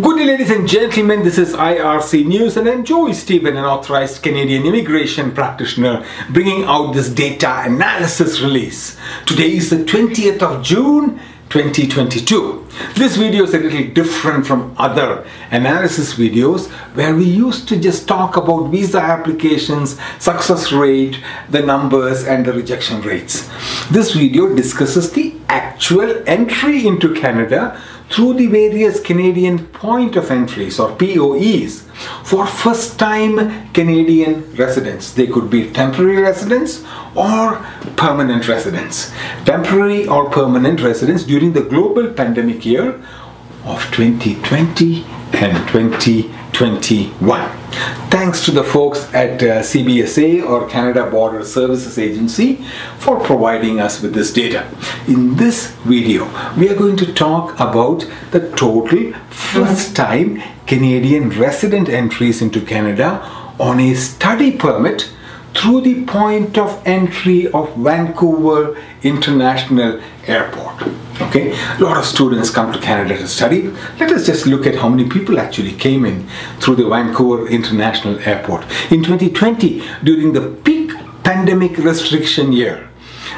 Good day, ladies and gentlemen. This is IRC News, and I'm Joey Stephen, an authorized Canadian immigration practitioner, bringing out this data analysis release. Today is the 20th of June. 2022. This video is a little different from other analysis videos where we used to just talk about visa applications, success rate, the numbers, and the rejection rates. This video discusses the actual entry into Canada through the various Canadian point of entries or POEs for first time Canadian residents. They could be temporary residents or permanent residents. Temporary or permanent residents during the global pandemic year of 2020 and 2021. Thanks to the folks at uh, CBSA or Canada Border Services Agency for providing us with this data. In this video, we are going to talk about the total first time Canadian resident entries into Canada on a study permit through the point of entry of Vancouver International Airport. Okay, a lot of students come to Canada to study. Let us just look at how many people actually came in through the Vancouver International Airport. In 2020, during the peak pandemic restriction year,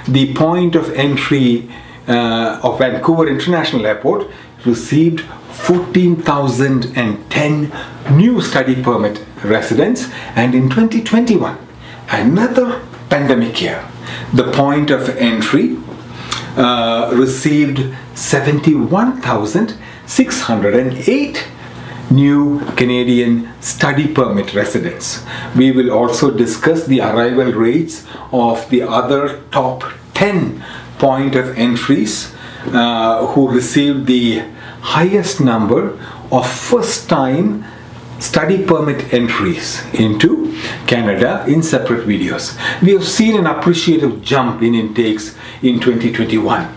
the point of entry uh, of Vancouver International Airport received 14,010 new study permit residents, and in 2021, another pandemic year, the point of entry uh, received 71,608 new Canadian study permit residents. We will also discuss the arrival rates of the other top 10 point of entries uh, who received the highest number of first time study permit entries into Canada in separate videos. We have seen an appreciative jump in intakes in 2021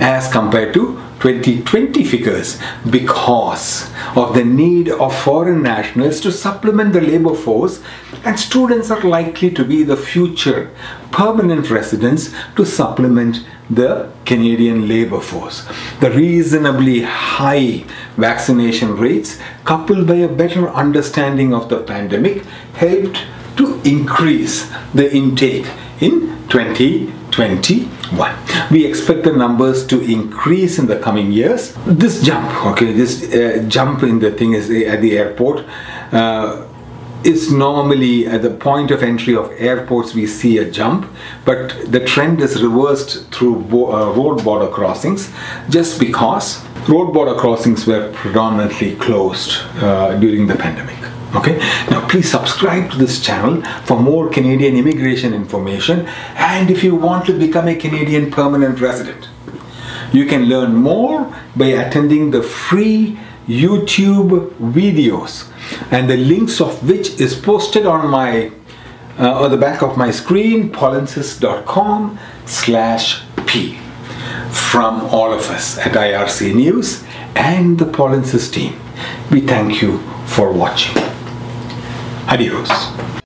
as compared to 2020 figures because of the need of foreign nationals to supplement the labor force and students are likely to be the future permanent residents to supplement the Canadian labor force. The reasonably high vaccination rates, coupled by a better understanding of the pandemic, helped to increase the intake in 2021. We expect the numbers to increase in the coming years. This jump, okay, this uh, jump in the thing is uh, at the airport. Uh, is normally at the point of entry of airports we see a jump but the trend is reversed through bo- uh, road border crossings just because road border crossings were predominantly closed uh, during the pandemic. Okay? Now please subscribe to this channel for more canadian immigration information. And if you want to become a canadian permanent resident you can learn more by attending the free youtube videos. And the links of which is posted on my uh, on the back of my screen polinsys.com slash p from all of us at irc news and the polinsys team. We thank you for watching. Adios